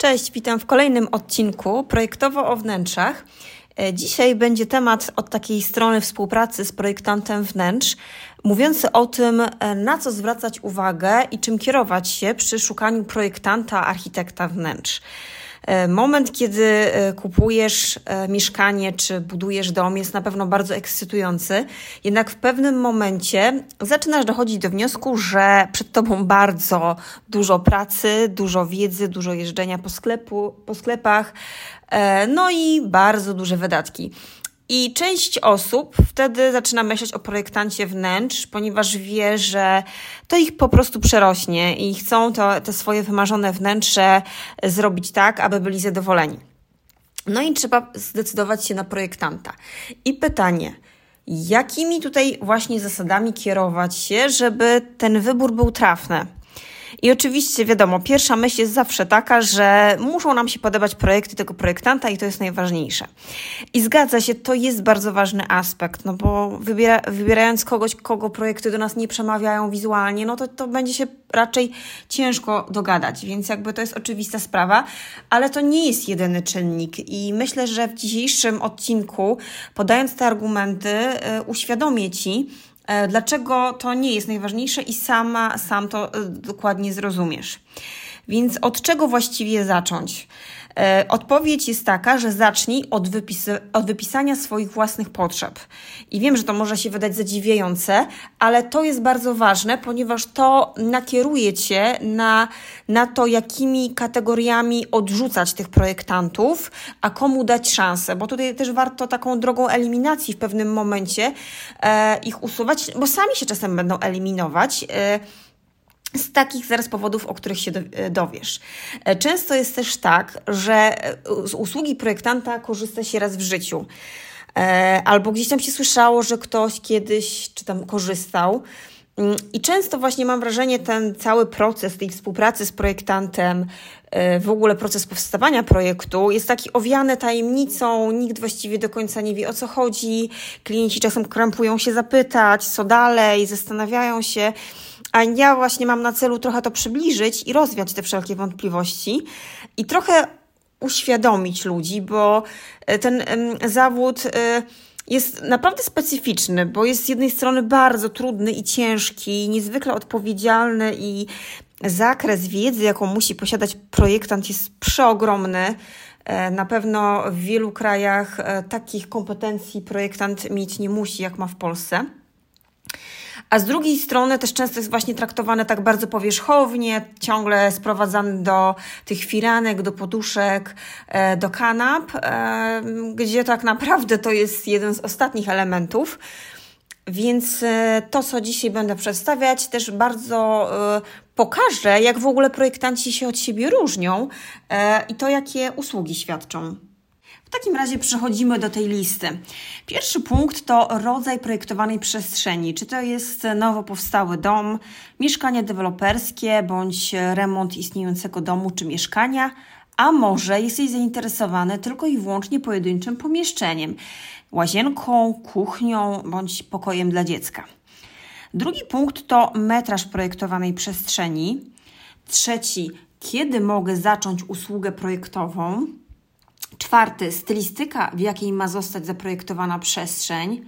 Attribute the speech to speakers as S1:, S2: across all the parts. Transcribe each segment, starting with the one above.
S1: Cześć, witam w kolejnym odcinku Projektowo o wnętrzach. E, dzisiaj będzie temat od takiej strony współpracy z projektantem wnętrz, mówiący o tym, e, na co zwracać uwagę i czym kierować się przy szukaniu projektanta, architekta wnętrz. E, moment, kiedy e, kupujesz e, mieszkanie czy budujesz dom, jest na pewno bardzo ekscytujący, jednak w pewnym momencie zaczynasz dochodzić do wniosku, że przed tobą bardzo dużo pracy, dużo wiedzy, dużo jeżdżenia po, sklepu, po sklepach, no i bardzo duże wydatki. I część osób wtedy zaczyna myśleć o projektancie wnętrz, ponieważ wie, że to ich po prostu przerośnie i chcą to, te swoje wymarzone wnętrze zrobić tak, aby byli zadowoleni. No i trzeba zdecydować się na projektanta. I pytanie, jakimi tutaj właśnie zasadami kierować się, żeby ten wybór był trafny? I oczywiście, wiadomo, pierwsza myśl jest zawsze taka, że muszą nam się podobać projekty tego projektanta i to jest najważniejsze. I zgadza się, to jest bardzo ważny aspekt, no bo wybiera, wybierając kogoś, kogo projekty do nas nie przemawiają wizualnie, no to, to będzie się raczej ciężko dogadać, więc jakby to jest oczywista sprawa, ale to nie jest jedyny czynnik i myślę, że w dzisiejszym odcinku, podając te argumenty, yy, uświadomię Ci, dlaczego to nie jest najważniejsze i sama, sam to e, dokładnie zrozumiesz. Więc od czego właściwie zacząć? E, odpowiedź jest taka, że zacznij od, wypis- od wypisania swoich własnych potrzeb. I wiem, że to może się wydać zadziwiające, ale to jest bardzo ważne, ponieważ to nakieruje Cię na, na to, jakimi kategoriami odrzucać tych projektantów, a komu dać szansę, bo tutaj też warto taką drogą eliminacji w pewnym momencie e, ich usuwać, bo sami się czasem będą eliminować. E, z takich zaraz powodów, o których się e, dowiesz. E, często jest też tak, że e, z usługi projektanta korzysta się raz w życiu. Albo gdzieś tam się słyszało, że ktoś kiedyś czy tam korzystał. Mm, I często właśnie mam wrażenie, ten cały proces tej współpracy z projektantem, w ogóle proces powstawania projektu jest taki owiany tajemnicą, nikt właściwie do końca nie wie o co chodzi, klienci czasem krępują się zapytać, co dalej, zastanawiają się. A ja właśnie mam na celu trochę to przybliżyć i rozwiać te wszelkie wątpliwości i trochę uświadomić ludzi, bo e, ten zawód e, jest naprawdę specyficzny, bo jest z jednej strony bardzo trudny i ciężki, niezwykle odpowiedzialny i zakres wiedzy, jaką musi posiadać projektant jest przeogromny. E, na pewno w wielu krajach takich kompetencji projektant mieć nie musi, jak ma w Polsce a z drugiej strony też często jest właśnie traktowane tak bardzo powierzchownie, ciągle sprowadzany do tych firanek, do poduszek, e, do kanap, e, gdzie tak naprawdę to jest jeden z ostatnich elementów. Więc e, to, co dzisiaj będę przedstawiać, też bardzo pokaże, jak w ogóle projektanci się od siebie różnią i to, jakie usługi świadczą. W takim razie przechodzimy do tej listy. Pierwszy punkt to rodzaj projektowanej przestrzeni. Czy to jest nowo powstały dom, mieszkanie deweloperskie bądź remont istniejącego domu czy mieszkania, a może jesteś zainteresowany tylko i wyłącznie pojedynczym pomieszczeniem, łazienką, kuchnią bądź pokojem dla dziecka. Drugi punkt to metraż projektowanej przestrzeni. Trzeci, kiedy mogę zacząć usługę projektową? Czwarty, stylistyka, w jakiej ma zostać zaprojektowana przestrzeń.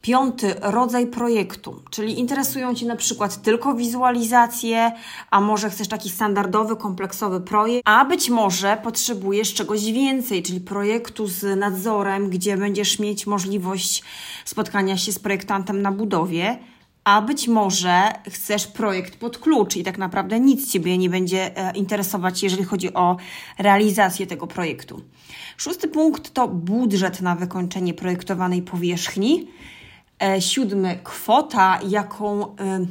S1: Piąty, rodzaj projektu, czyli interesują Cię na przykład tylko wizualizacje, a może chcesz taki standardowy, kompleksowy projekt, a być może potrzebujesz czegoś więcej, czyli projektu z nadzorem, gdzie będziesz mieć możliwość spotkania się z projektantem na budowie a być może chcesz projekt pod klucz i tak naprawdę nic Ciebie nie będzie e, interesować, jeżeli chodzi o realizację tego projektu. Szósty punkt to budżet na wykończenie projektowanej powierzchni. E, siódmy, kwota, jaką e,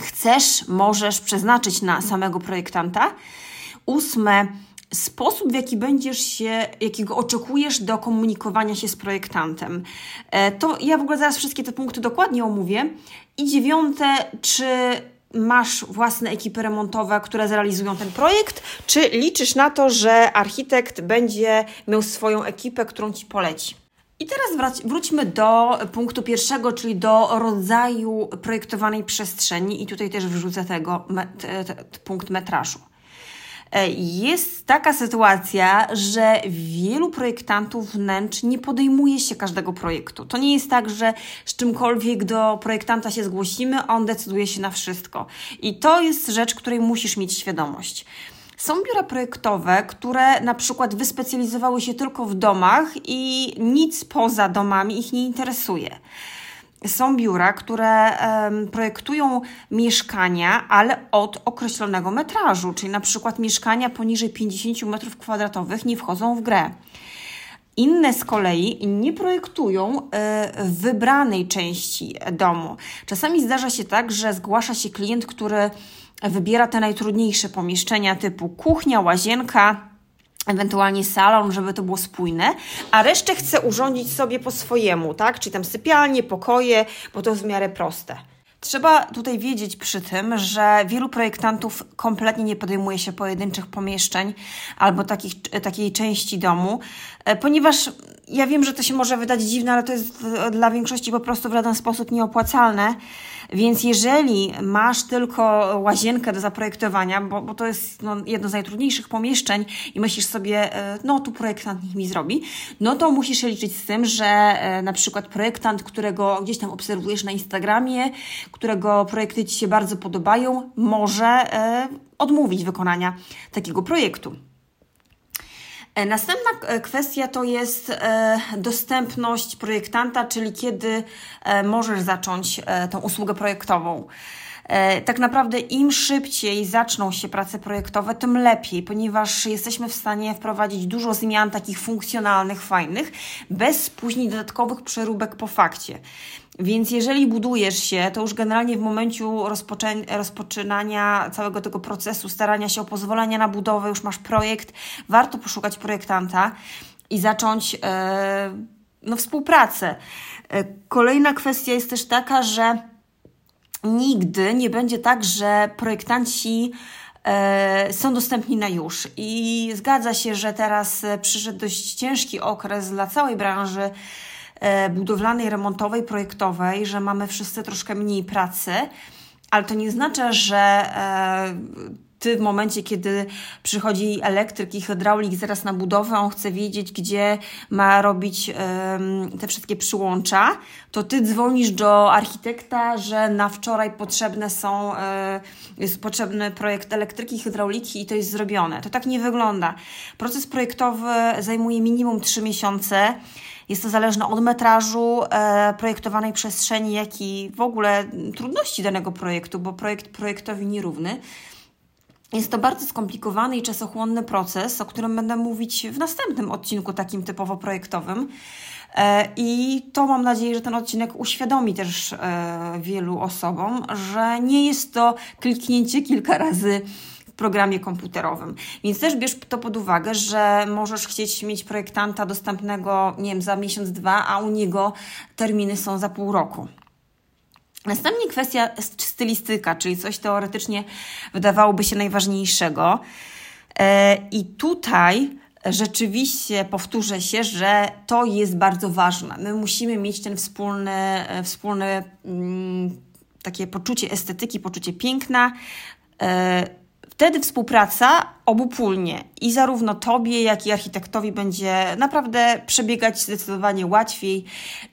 S1: chcesz, możesz przeznaczyć na samego projektanta. Ósme, sposób, w jaki będziesz się, jakiego oczekujesz do komunikowania się z projektantem. E, to ja w ogóle zaraz wszystkie te punkty dokładnie omówię. I dziewiąte, czy masz własne ekipy remontowe, które zrealizują ten projekt, czy liczysz na to, że architekt będzie miał swoją ekipę, którą ci poleci? I teraz wróćmy do punktu pierwszego, czyli do rodzaju projektowanej przestrzeni, i tutaj też wrzucę tego met, punkt metrażu. E, jest taka sytuacja, że wielu projektantów wnętrz nie podejmuje się każdego projektu. To nie jest tak, że z czymkolwiek do projektanta się zgłosimy, on decyduje się na wszystko. I to jest rzecz, której musisz mieć świadomość. Są biura projektowe, które na przykład wyspecjalizowały się tylko w domach i nic poza domami ich nie interesuje są biura, które projektują mieszkania, ale od określonego metrażu, czyli na przykład mieszkania poniżej 50 m2 nie wchodzą w grę. Inne z kolei nie projektują e, wybranej części domu. Czasami zdarza się tak, że zgłasza się klient, który wybiera te najtrudniejsze pomieszczenia typu kuchnia, łazienka, ewentualnie salon, żeby to było spójne, a resztę chcę urządzić sobie po swojemu, tak? Czyli tam sypialnie, pokoje, bo to jest w miarę proste. Trzeba tutaj wiedzieć przy tym, że wielu projektantów kompletnie nie podejmuje się pojedynczych pomieszczeń albo takich, takiej części domu, e, ponieważ ja wiem, że to się może wydać dziwne, ale to jest dla większości po prostu w żaden sposób nieopłacalne. Więc jeżeli masz tylko łazienkę do zaprojektowania, bo, bo to jest no, jedno z najtrudniejszych pomieszczeń i myślisz sobie, e, no tu projektant niech mi zrobi, no to musisz się liczyć z tym, że e, na przykład projektant, którego gdzieś tam obserwujesz na Instagramie, którego projekty Ci się bardzo podobają, może e, odmówić wykonania takiego projektu. E, następna e, kwestia to jest e, dostępność projektanta, czyli kiedy możesz zacząć tą usługę projektową. Tak naprawdę im szybciej zaczną się prace projektowe, tym lepiej, ponieważ jesteśmy w stanie wprowadzić dużo zmian takich funkcjonalnych, fajnych, bez później dodatkowych przeróbek po fakcie. Więc jeżeli budujesz się, to już generalnie w momencie rozpoczynania całego tego procesu, starania się o pozwolenie na budowę, już masz projekt, warto poszukać projektanta i zacząć e, no, współpracę. E, kolejna kwestia jest też taka, że nigdy nie będzie tak, że projektanci e, są dostępni na już. I zgadza się, że teraz przyszedł dość ciężki okres dla całej branży budowlanej, remontowej, projektowej, że mamy wszyscy troszkę mniej pracy, ale to nie znaczy, że e, ty w momencie, kiedy przychodzi elektryk i hydraulik zaraz na budowę, on chce wiedzieć, gdzie ma robić um, te wszystkie przyłącza, to ty dzwonisz do architekta, że na wczoraj potrzebne są, jest potrzebny projekt elektryki, hydrauliki i to jest zrobione. To tak nie wygląda. Proces projektowy zajmuje minimum 3 miesiące. Jest to zależne od metrażu e, projektowanej przestrzeni, jak i w ogóle trudności danego projektu, bo projekt projektowi nierówny. Jest to bardzo skomplikowany i czasochłonny proces, o którym będę mówić w następnym odcinku, takim typowo projektowym. E, I to mam nadzieję, że ten odcinek uświadomi też e, wielu osobom, że nie jest to kliknięcie kilka razy programie komputerowym. Więc też bierz to pod uwagę, że możesz chcieć mieć projektanta dostępnego, nie wiem, za miesiąc, dwa, a u niego terminy są za pół roku. Następnie kwestia stylistyka, czyli coś teoretycznie wydawałoby się najważniejszego. E, I tutaj rzeczywiście powtórzę się, że to jest bardzo ważne. My musimy mieć ten wspólny, e, wspólny mm, takie poczucie estetyki, poczucie piękna. E, Wtedy współpraca obopólnie i zarówno tobie, jak i architektowi będzie naprawdę przebiegać zdecydowanie łatwiej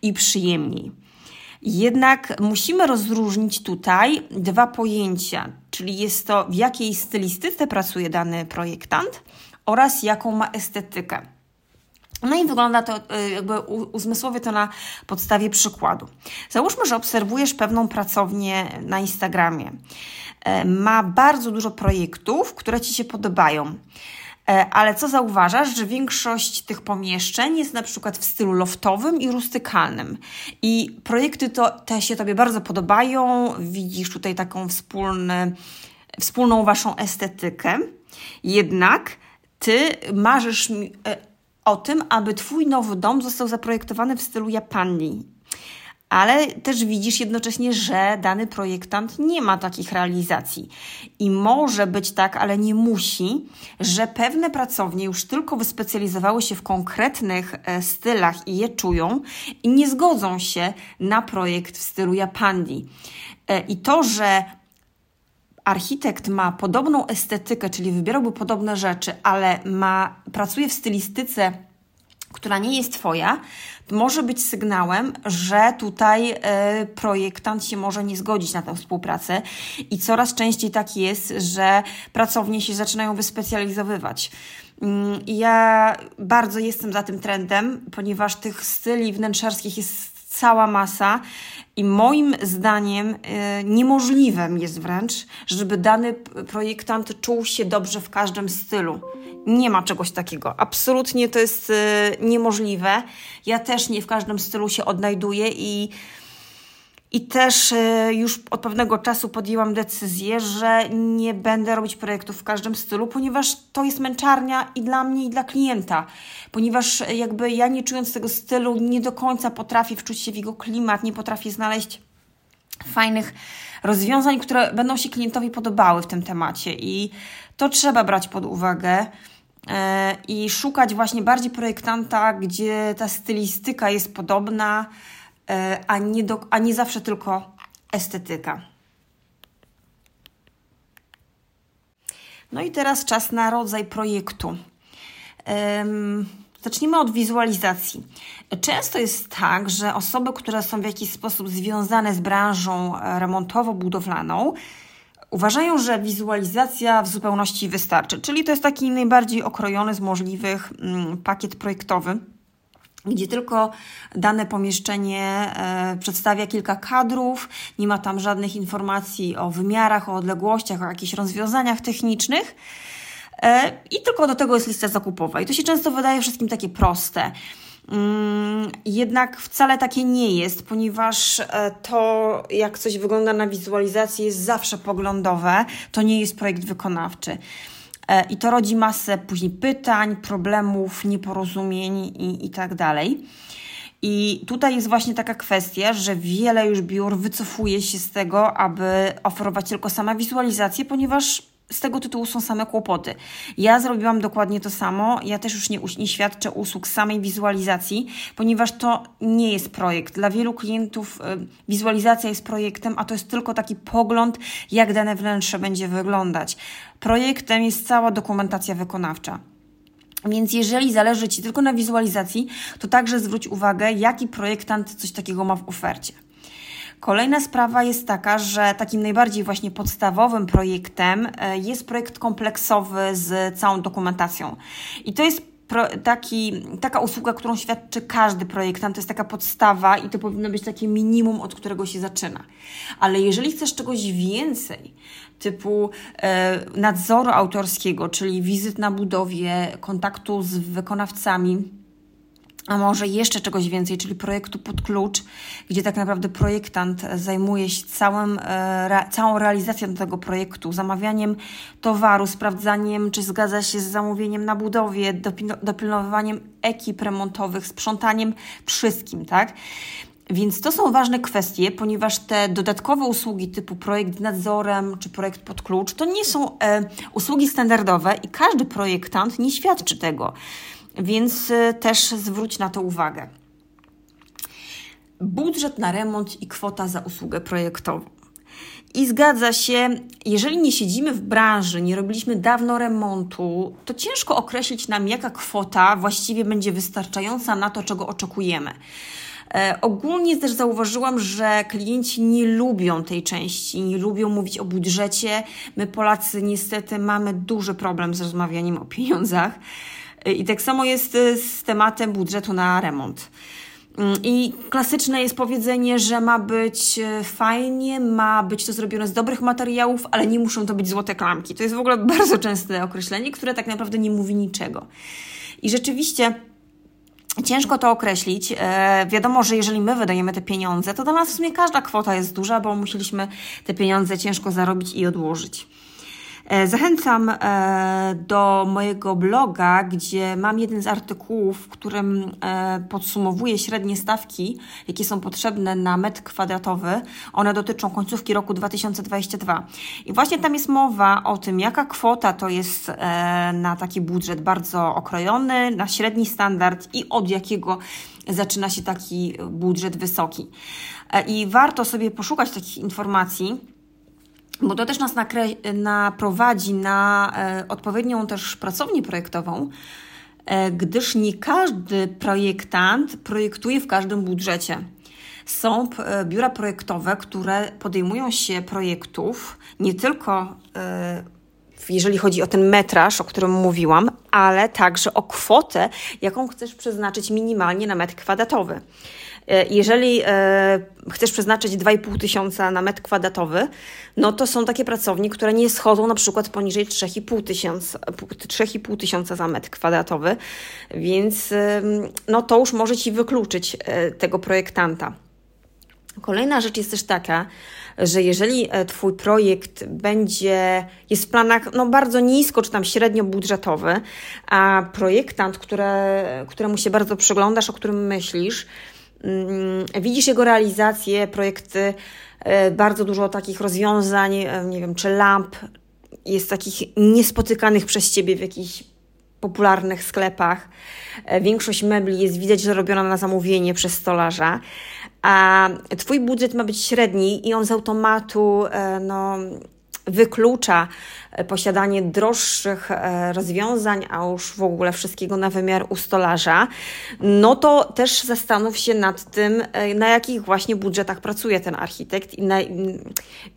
S1: i przyjemniej. Jednak musimy rozróżnić tutaj dwa pojęcia, czyli jest to w jakiej stylistyce pracuje dany projektant oraz jaką ma estetykę. No i wygląda to y, jakby uzmysłowie to na podstawie przykładu. Załóżmy, że obserwujesz pewną pracownię na Instagramie. E, ma bardzo dużo projektów, które Ci się podobają. E, ale co zauważasz, że większość tych pomieszczeń jest na przykład w stylu loftowym i rustykalnym. I projekty to, te się Tobie bardzo podobają, widzisz tutaj taką wspólny, wspólną Waszą estetykę. Jednak Ty marzysz e, o tym, aby Twój nowy dom został zaprojektowany w stylu Japanii ale też widzisz jednocześnie, że dany projektant nie ma takich realizacji. I może być tak, ale nie musi, że pewne pracownie już tylko wyspecjalizowały się w konkretnych e, stylach i je czują i nie zgodzą się na projekt w stylu Japandi. E, I to, że architekt ma podobną estetykę, czyli wybierałby podobne rzeczy, ale ma, pracuje w stylistyce, która nie jest Twoja, może być sygnałem, że tutaj y, projektant się może nie zgodzić na tę współpracę i coraz częściej tak jest, że pracownie się zaczynają wyspecjalizowywać. Mm, ja bardzo jestem za tym trendem, ponieważ tych styli wnętrzarskich jest cała masa i moim zdaniem y, niemożliwym jest wręcz, żeby dany projektant czuł się dobrze w każdym stylu. Nie ma czegoś takiego. Absolutnie to jest y, niemożliwe. Ja też nie w każdym stylu się odnajduję i i też y, już od pewnego czasu podjęłam decyzję, że nie będę robić projektów w każdym stylu, ponieważ to jest męczarnia i dla mnie, i dla klienta. Ponieważ jakby ja nie czując tego stylu, nie do końca potrafię wczuć się w jego klimat, nie potrafię znaleźć fajnych rozwiązań, które będą się klientowi podobały w tym temacie. I to trzeba brać pod uwagę e, i szukać właśnie bardziej projektanta, gdzie ta stylistyka jest podobna, E, a nie, do, a nie zawsze tylko estetyka. No i teraz czas na rodzaj projektu. Zacznijmy od wizualizacji. Często jest tak, że osoby, które są w jakiś sposób związane z branżą remontowo-budowlaną, uważają, że wizualizacja w zupełności wystarczy. Czyli to jest taki najbardziej okrojony z możliwych mm, pakiet projektowy gdzie tylko dane pomieszczenie e, przedstawia kilka kadrów, nie ma tam żadnych informacji o wymiarach, o odległościach, o jakichś rozwiązaniach technicznych. E, I tylko do tego jest lista zakupowa. I to się często wydaje wszystkim takie proste. Mm, jednak wcale takie nie jest, ponieważ e, to, jak coś wygląda na wizualizacji, jest zawsze poglądowe. To nie jest projekt wykonawczy. E, I to rodzi masę później pytań, problemów, nieporozumień i, i tak dalej. I tutaj jest właśnie taka kwestia, że wiele już biur wycofuje się z tego, aby oferować tylko same wizualizacje, ponieważ z tego tytułu są same kłopoty. Ja zrobiłam dokładnie to samo. Ja też już nie, nie świadczę usług samej wizualizacji, ponieważ to nie jest projekt. Dla wielu klientów y, wizualizacja jest projektem, a to jest tylko taki pogląd, jak dane wnętrze będzie wyglądać. Projektem jest cała dokumentacja wykonawcza. Więc jeżeli zależy Ci tylko na wizualizacji, to także zwróć uwagę, jaki projektant coś takiego ma w ofercie. Kolejna sprawa jest taka, że takim najbardziej właśnie podstawowym projektem e, jest projekt kompleksowy z całą dokumentacją. I to jest taki, taka usługa, którą świadczy każdy projektant, to jest taka podstawa i to powinno być takie minimum, od którego się zaczyna. Ale jeżeli chcesz czegoś więcej, typu e, nadzoru autorskiego, czyli wizyt na budowie, kontaktu z wykonawcami, a może jeszcze czegoś więcej, czyli projektu pod klucz, gdzie tak naprawdę projektant zajmuje się całym, e, całą realizacją tego projektu, zamawianiem towaru, sprawdzaniem, czy zgadza się z zamówieniem na budowie, dopilnowaniem ekip remontowych, sprzątaniem wszystkim, tak? Więc to są ważne kwestie, ponieważ te dodatkowe usługi typu projekt nadzorem czy projekt pod klucz to nie są e, usługi standardowe i każdy projektant nie świadczy tego więc y, też zwróć na to uwagę. Budżet na remont i kwota za usługę projektową. I zgadza się, jeżeli nie siedzimy w branży, nie robiliśmy dawno remontu, to ciężko określić nam, jaka kwota właściwie będzie wystarczająca na to, czego oczekujemy. E, ogólnie też zauważyłam, że klienci nie lubią tej części, nie lubią mówić o budżecie. My, Polacy, niestety mamy duży problem z rozmawianiem o pieniądzach. I tak samo jest y, z tematem budżetu na remont. Mm, I klasyczne jest powiedzenie, że ma być y, fajnie, ma być to zrobione z dobrych materiałów, ale nie muszą to być złote klamki. To jest w ogóle bardzo częste określenie, które tak naprawdę nie mówi niczego. I rzeczywiście Ciężko to określić. E, wiadomo, że jeżeli my wydajemy te pieniądze, to dla nas w sumie każda kwota jest duża, bo musieliśmy te pieniądze ciężko zarobić i odłożyć. E, zachęcam e, do mojego bloga, gdzie mam jeden z artykułów, w którym e, podsumowuję średnie stawki, jakie są potrzebne na metr kwadratowy. One dotyczą końcówki roku 2022. I właśnie tam jest mowa o tym, jaka kwota to jest na taki budżet bardzo okrojony, na średni standard i od jakiego zaczyna się taki budżet wysoki. I warto sobie poszukać takich informacji bo to też nas naprowadzi na e, odpowiednią też pracownię projektową, e, gdyż nie każdy projektant projektuje w każdym budżecie. Są e, biura projektowe, które podejmują się projektów nie tylko jeżeli chodzi o ten metraż, o którym mówiłam, ale także o kwotę, jaką chcesz przeznaczyć minimalnie na metr kwadratowy. E, jeżeli e, chcesz przeznaczyć 2,5 tysiąca na metr kwadratowy, no to są takie pracownie, które nie schodzą na przykład poniżej 3,5 tysiąca, 3,5 tysiąca za metr kwadratowy, więc no to już może Ci wykluczyć e, tego projektanta. Kolejna rzecz jest też taka, że jeżeli Twój projekt będzie, jest w planach no, bardzo nisko czy tam średnio budżetowy, a projektant, które, któremu się bardzo przyglądasz, o którym myślisz, widzisz jego realizację, projekty, e, bardzo dużo takich rozwiązań, e, nie wiem, czy lamp, jest takich niespotykanych przez Ciebie w jakichś popularnych sklepach. E, większość mebli jest widać, że robiona na zamówienie przez stolarza, a Twój budżet ma być średni i on z automatu no, wyklucza e, posiadanie droższych e, rozwiązań, a już w ogóle wszystkiego na wymiar u stolarza, no to też zastanów się nad tym, e, na jakich właśnie budżetach pracuje ten architekt i na,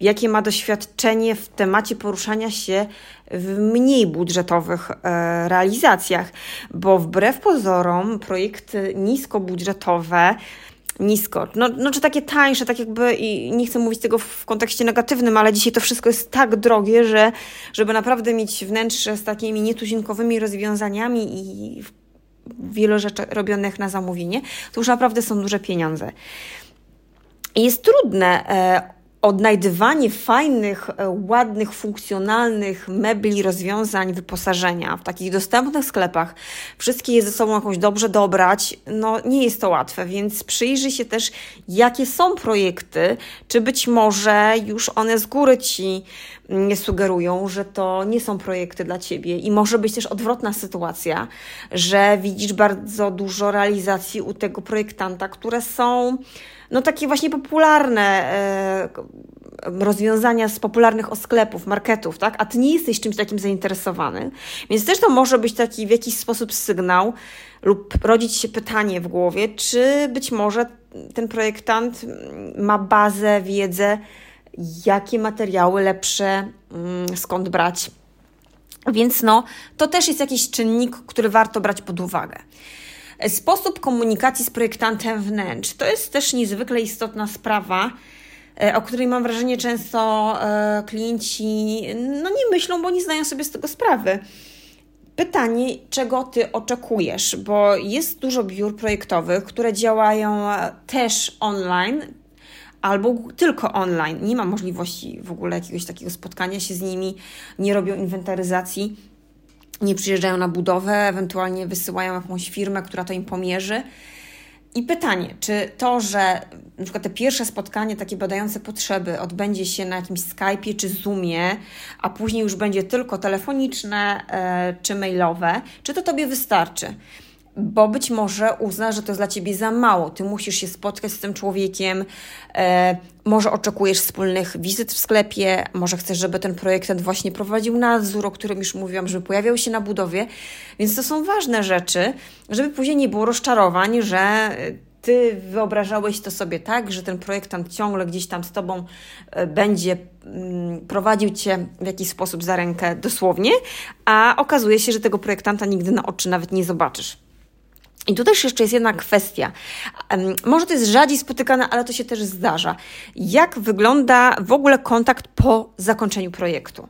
S1: jakie ma doświadczenie w temacie poruszania się w mniej budżetowych realizacjach, bo wbrew pozorom projekty niskobudżetowe nisko. No, no czy takie tańsze, tak jakby, i nie chcę mówić tego w kontekście negatywnym, ale dzisiaj to wszystko jest tak drogie, że żeby naprawdę mieć wnętrze z takimi nietuzinkowymi rozwiązaniami i wiele rzeczy robionych na zamówienie, to już naprawdę są duże pieniądze. Jest trudne e, odnajdywanie fajnych, e, ładnych, funkcjonalnych mebli, rozwiązań, wyposażenia w takich dostępnych sklepach, wszystkie je ze sobą jakoś dobrze dobrać, no nie jest to łatwe, więc przyjrzyj się też, jakie są projekty, czy być może już one z góry Ci sugerują, że to nie są projekty dla Ciebie i może być też odwrotna sytuacja, że widzisz bardzo dużo realizacji u tego projektanta, które są no takie właśnie popularne e, rozwiązania z popularnych sklepów, marketów, tak? A ty nie jesteś czymś takim zainteresowany. Więc też to może być taki w jakiś sposób sygnał lub rodzić się pytanie w głowie, czy być może ten projektant ma bazę, wiedzę, jakie materiały lepsze, mm, skąd brać. Więc no, to też jest jakiś czynnik, który warto brać pod uwagę. Sposób komunikacji z projektantem wnętrz to jest też niezwykle istotna sprawa, e, o której mam wrażenie często e, klienci no nie myślą, bo nie znają sobie z tego sprawy. Pytanie, czego ty oczekujesz, bo jest dużo biur projektowych, które działają e, też online, albo tylko online. Nie ma możliwości w ogóle jakiegoś takiego spotkania się z nimi, nie robią inwentaryzacji nie przyjeżdżają na budowę, ewentualnie wysyłają jakąś firmę, która to im pomierzy. I pytanie, czy to, że na przykład te pierwsze spotkanie, takie badające potrzeby, odbędzie się na jakimś Skype'ie czy Zoomie, a później już będzie tylko telefoniczne e, czy mailowe, czy to Tobie wystarczy? Bo być może uzna, że to jest dla ciebie za mało. Ty musisz się spotkać z tym człowiekiem, e, może oczekujesz wspólnych wizyt w sklepie, może chcesz, żeby ten projektant właśnie prowadził nadzór, o którym już mówiłam, żeby pojawiał się na budowie. Więc to są ważne rzeczy, żeby później nie było rozczarowań, że ty wyobrażałeś to sobie tak, że ten projektant ciągle gdzieś tam z tobą e, będzie mm, prowadził cię w jakiś sposób za rękę dosłownie, a okazuje się, że tego projektanta nigdy na oczy nawet nie zobaczysz. I tu też jeszcze jest jedna kwestia. Może to jest rzadziej spotykane, ale to się też zdarza. Jak wygląda w ogóle kontakt po zakończeniu projektu?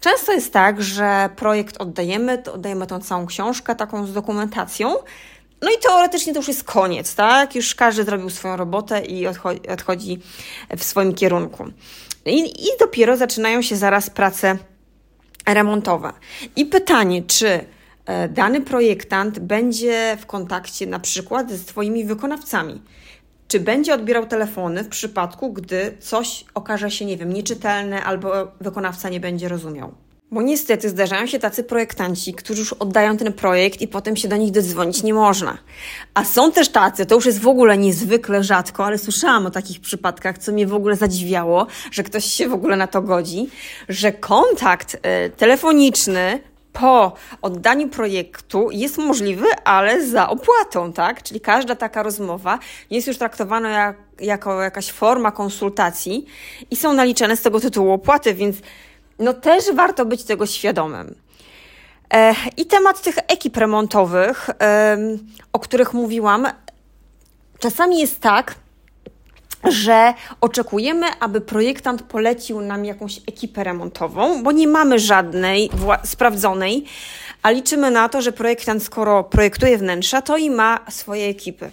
S1: Często jest tak, że projekt oddajemy, to oddajemy tą całą książkę taką z dokumentacją, no i teoretycznie to już jest koniec, tak? Już każdy zrobił swoją robotę i odchodzi, odchodzi w swoim kierunku. I, I dopiero zaczynają się zaraz prace remontowe. I pytanie, czy dany projektant będzie w kontakcie na przykład z Twoimi wykonawcami. Czy będzie odbierał telefony w przypadku, gdy coś okaże się, nie wiem, nieczytelne albo wykonawca nie będzie rozumiał? Bo niestety zdarzają się tacy projektanci, którzy już oddają ten projekt i potem się do nich dodzwonić nie można. A są też tacy, to już jest w ogóle niezwykle rzadko, ale słyszałam o takich przypadkach, co mnie w ogóle zadziwiało, że ktoś się w ogóle na to godzi, że kontakt y, telefoniczny po oddaniu projektu jest możliwy, ale za opłatą, tak? Czyli każda taka rozmowa jest już traktowana jak, jako jakaś forma konsultacji i są naliczane z tego tytułu opłaty, więc no też warto być tego świadomym. E, I temat tych ekip remontowych, o których mówiłam, czasami jest tak, że oczekujemy, aby projektant polecił nam jakąś ekipę remontową, bo nie mamy żadnej sprawdzonej, a liczymy na to, że projektant, skoro projektuje wnętrza, to i ma swoje ekipy.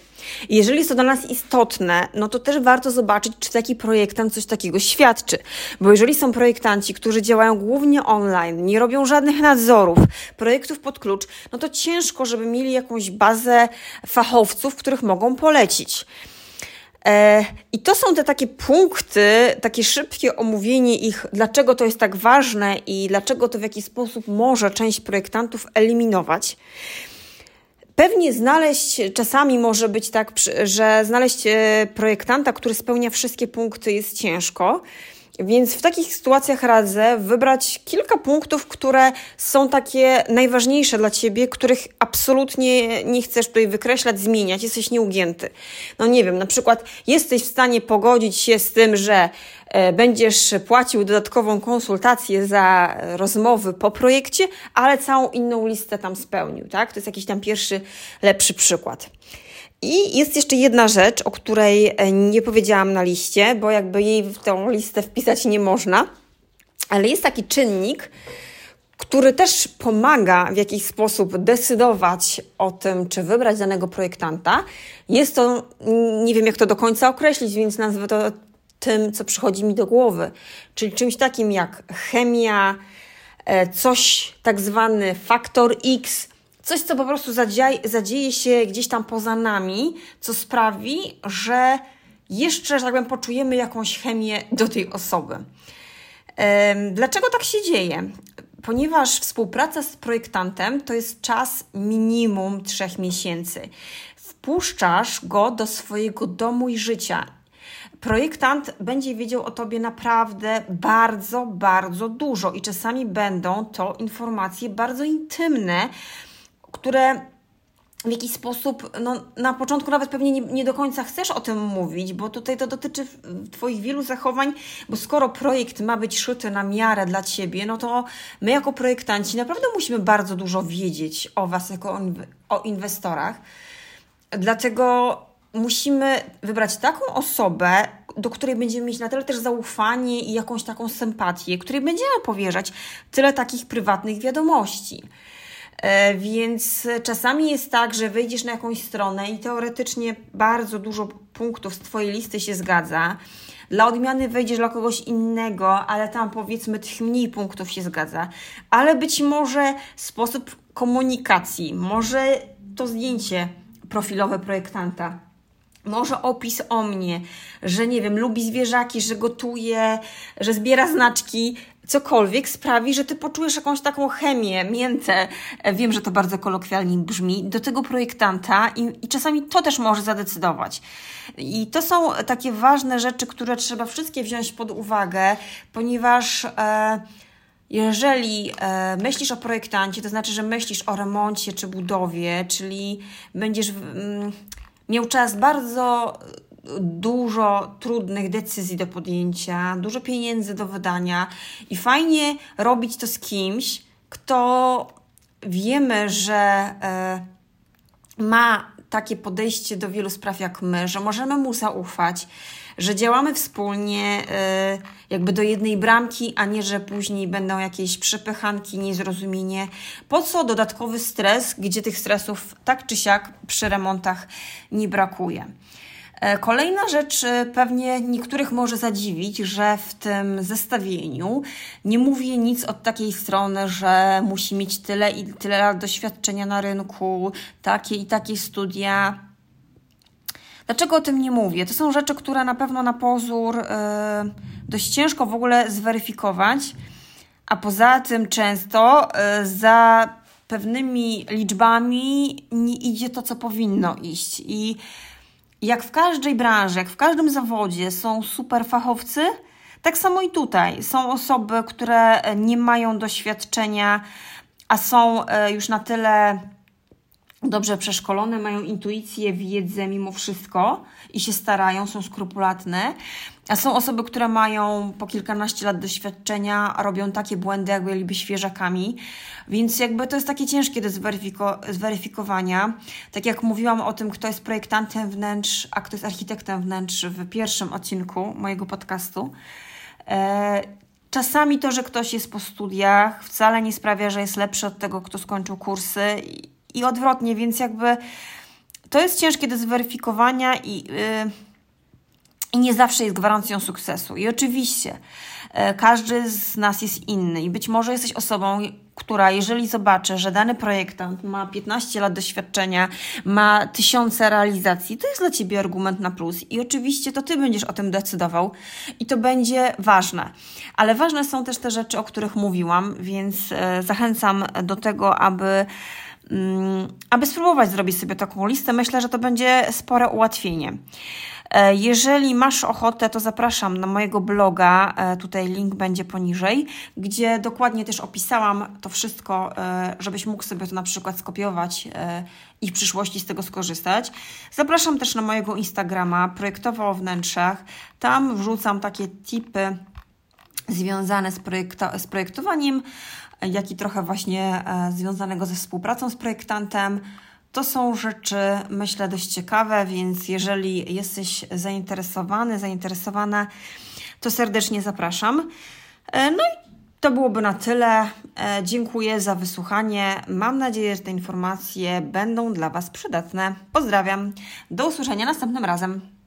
S1: Jeżeli jest to dla nas istotne, no to też warto zobaczyć, czy taki projektant coś takiego świadczy. Bo jeżeli są projektanci, którzy działają głównie online, nie robią żadnych nadzorów, projektów pod klucz, no to ciężko, żeby mieli jakąś bazę fachowców, których mogą polecić. E, I to są te takie punkty, takie szybkie omówienie ich, dlaczego to jest tak ważne i dlaczego to w jakiś sposób może część projektantów eliminować. Pewnie znaleźć, czasami może być tak, że znaleźć e, projektanta, który spełnia wszystkie punkty jest ciężko. Więc w takich sytuacjach radzę wybrać kilka punktów, które są takie najważniejsze dla ciebie, których absolutnie nie chcesz tutaj wykreślać, zmieniać, jesteś nieugięty. No nie wiem, na przykład jesteś w stanie pogodzić się z tym, że e, będziesz płacił dodatkową konsultację za rozmowy po projekcie, ale całą inną listę tam spełnił, tak? To jest jakiś tam pierwszy, lepszy przykład. I jest jeszcze jedna rzecz, o której e, nie powiedziałam na liście, bo jakby jej w tą listę wpisać nie można, ale jest taki czynnik, który też pomaga w jakiś sposób decydować o tym, czy wybrać danego projektanta. Jest to, nie wiem jak to do końca określić, więc nazwę to tym, co przychodzi mi do głowy, czyli czymś takim jak chemia, e, coś tak zwany faktor X, coś, co po prostu zadzieje, zadzieje się gdzieś tam poza nami, co sprawi, że jeszcze, że tak powiem, poczujemy jakąś chemię do tej osoby. Dlaczego tak się dzieje? Ponieważ współpraca z projektantem to jest czas minimum trzech miesięcy. Wpuszczasz go do swojego domu i życia. Projektant będzie wiedział o tobie naprawdę bardzo, bardzo dużo i czasami będą to informacje bardzo intymne, które w jakiś sposób, no, na początku nawet pewnie nie, nie, do końca chcesz o tym mówić, bo tutaj to dotyczy Twoich wielu zachowań, bo skoro projekt ma być szyty na miarę dla Ciebie, no to my jako projektanci naprawdę musimy bardzo dużo wiedzieć o Was jako o inwestorach. Dlatego musimy wybrać taką osobę, do której będziemy mieć na tyle też zaufanie i jakąś taką sympatię, której będziemy powierzać tyle takich prywatnych wiadomości. E, więc czasami jest tak, że wyjdziesz na jakąś stronę i teoretycznie bardzo dużo punktów z Twojej listy się zgadza. Dla odmiany wejdziesz dla kogoś innego, ale tam powiedzmy tych mniej punktów się zgadza. Ale być może sposób komunikacji, może to zdjęcie profilowe projektanta, może opis o mnie, że nie wiem, lubi zwierzaki, że gotuje, że zbiera znaczki, cokolwiek sprawi, że ty poczujesz jakąś taką chemię, miętę, e, wiem, że to bardzo kolokwialnie brzmi, do tego projektanta i, i czasami to też może zadecydować. I to są takie ważne rzeczy, które trzeba wszystkie wziąć pod uwagę, ponieważ e, jeżeli e, myślisz o projektancie, to znaczy, że myślisz o remoncie czy budowie, czyli będziesz mm, miał czas bardzo dużo trudnych decyzji do podjęcia, dużo pieniędzy do wydania i fajnie robić to z kimś, kto wiemy, że e, ma takie podejście do wielu spraw jak my, że możemy mu zaufać, że działamy wspólnie, e, jakby do jednej bramki, a nie, że później będą jakieś przepychanki, niezrozumienie. Po co dodatkowy stres, gdzie tych stresów tak czy siak przy remontach nie brakuje? E, kolejna rzecz e, pewnie niektórych może zadziwić, że w tym zestawieniu nie mówię nic od takiej strony, że musi mieć tyle i tyle lat doświadczenia na rynku, takie i takie studia. Dlaczego o tym nie mówię? To są rzeczy, które na pewno na pozór yy, dość ciężko w ogóle zweryfikować, a poza tym często y, za pewnymi liczbami nie idzie to, co powinno iść. I jak w każdej branży, jak w każdym zawodzie są super fachowcy, tak samo i tutaj. Są osoby, które nie mają doświadczenia, a są e, już na tyle dobrze przeszkolone, mają intuicję, wiedzę mimo wszystko i się starają, są skrupulatne. A są osoby, które mają po kilkanaście lat doświadczenia, a robią takie błędy, jak byliby świeżakami. Więc jakby to jest takie ciężkie do zweryfiko- zweryfikowania. Tak jak mówiłam o tym, kto jest projektantem wnętrz, a kto jest architektem wnętrz w pierwszym odcinku mojego podcastu. E, czasami to, że ktoś jest po studiach, wcale nie sprawia, że jest lepszy od tego, kto skończył kursy i, odwrotnie, więc jakby to jest ciężkie do zweryfikowania i. Yy, i nie zawsze jest gwarancją sukcesu. I oczywiście e, każdy z nas jest inny. I być może jesteś osobą, która, jeżeli zobaczy, że dany projektant ma 15 lat doświadczenia, ma tysiące realizacji, to jest dla ciebie argument na plus. I oczywiście to ty będziesz o tym decydował i to będzie ważne. Ale ważne są też te rzeczy, o których mówiłam, więc e, zachęcam do tego, aby aby spróbować zrobić sobie taką listę. Myślę, że to będzie spore ułatwienie. E, jeżeli masz ochotę, to zapraszam na mojego bloga, e, tutaj link będzie poniżej, gdzie dokładnie też opisałam to wszystko, e, żebyś mógł sobie to na przykład skopiować i w przyszłości z tego skorzystać. Zapraszam też na mojego Instagrama, projektowo o wnętrzach. Tam wrzucam takie tipy związane z, projekto z projektowaniem, jak i trochę właśnie związanego ze współpracą z projektantem. To są rzeczy, myślę, dość ciekawe, więc jeżeli jesteś zainteresowany, zainteresowana, to serdecznie zapraszam. E, no i to byłoby na tyle. E, dziękuję za wysłuchanie. Mam nadzieję, że te informacje będą dla Was przydatne. Pozdrawiam. Do usłyszenia następnym razem.